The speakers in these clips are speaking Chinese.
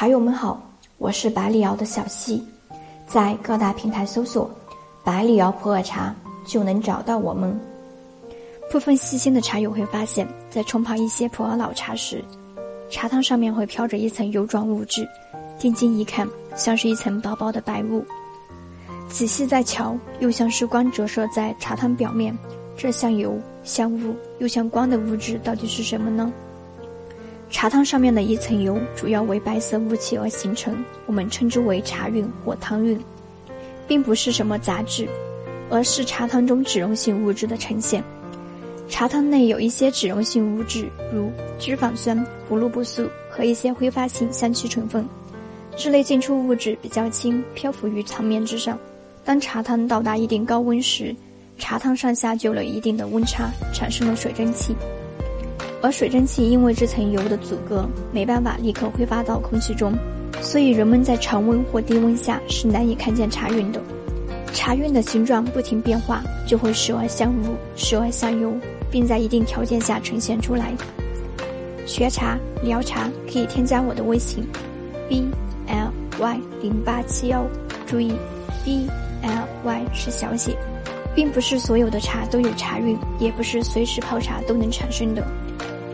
茶友们好，我是百里瑶的小溪，在各大平台搜索“百里瑶普洱茶”就能找到我们。部分细心的茶友会发现，在冲泡一些普洱老茶时，茶汤上面会飘着一层油状物质，定睛一看，像是一层薄薄的白雾；仔细再瞧，又像是光折射在茶汤表面。这像油、像雾又像光的物质到底是什么呢？茶汤上面的一层油，主要为白色雾气而形成，我们称之为茶晕或汤晕，并不是什么杂质，而是茶汤中脂溶性物质的呈现。茶汤内有一些脂溶性物质，如脂肪酸、胡萝卜素和一些挥发性香气成分，这类进出物质比较轻，漂浮于汤面之上。当茶汤到达一定高温时，茶汤上下就有了一定的温差，产生了水蒸气。而水蒸气因为这层油的阻隔，没办法立刻挥发到空气中，所以人们在常温或低温下是难以看见茶韵的。茶韵的形状不停变化，就会时而像雾，时而像油，并在一定条件下呈现出来。学茶聊茶可以添加我的微信，b l y 零八七幺，注意，b l y 是小写，并不是所有的茶都有茶韵，也不是随时泡茶都能产生的。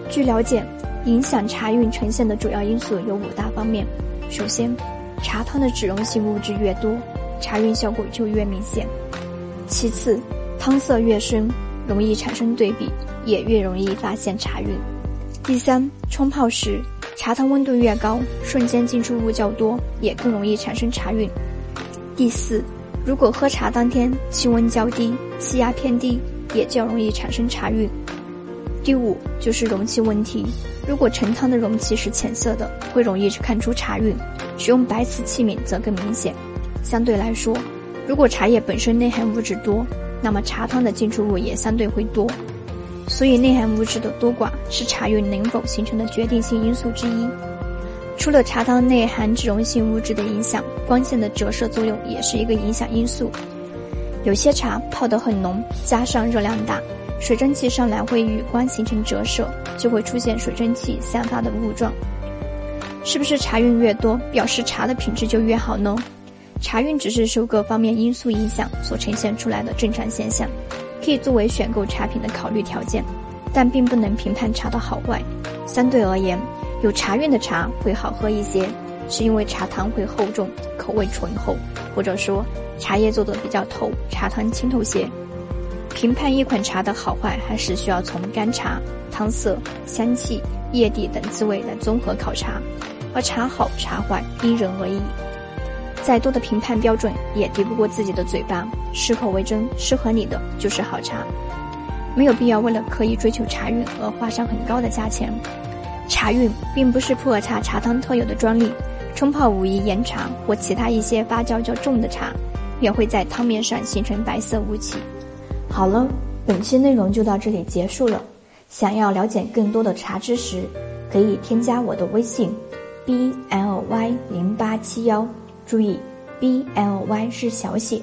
据了解，影响茶韵呈现的主要因素有五大方面。首先，茶汤的脂溶性物质越多，茶韵效果就越明显；其次，汤色越深，容易产生对比，也越容易发现茶韵；第三，冲泡时茶汤温度越高，瞬间进出物较多，也更容易产生茶韵；第四，如果喝茶当天气温较低，气压偏低，也较容易产生茶韵。第五就是容器问题，如果盛汤的容器是浅色的，会容易看出茶韵；使用白瓷器皿则更明显。相对来说，如果茶叶本身内含物质多，那么茶汤的进出物也相对会多。所以，内含物质的多寡是茶韵能否形成的决定性因素之一。除了茶汤内含脂溶性物质的影响，光线的折射作用也是一个影响因素。有些茶泡得很浓，加上热量大。水蒸气上来会与光形成折射，就会出现水蒸气散发的雾状。是不是茶韵越多，表示茶的品质就越好呢？茶韵只是受各方面因素影响所呈现出来的正常现象，可以作为选购茶品的考虑条件，但并不能评判茶的好坏。相对而言，有茶韵的茶会好喝一些，是因为茶汤会厚重，口味醇厚，或者说茶叶做的比较透，茶汤清透些。评判一款茶的好坏，还是需要从干茶、汤色、香气、叶底等滋味来综合考察，而茶好茶坏因人而异。再多的评判标准也敌不过自己的嘴巴，适口为真，适合你的就是好茶。没有必要为了刻意追求茶韵而花上很高的价钱。茶韵并不是普洱茶茶汤特有的专利，冲泡武夷岩茶或其他一些发酵较重的茶，也会在汤面上形成白色雾气。好了，本期内容就到这里结束了。想要了解更多的茶知识，可以添加我的微信，b l y 零八七幺，注意，b l y 是小写。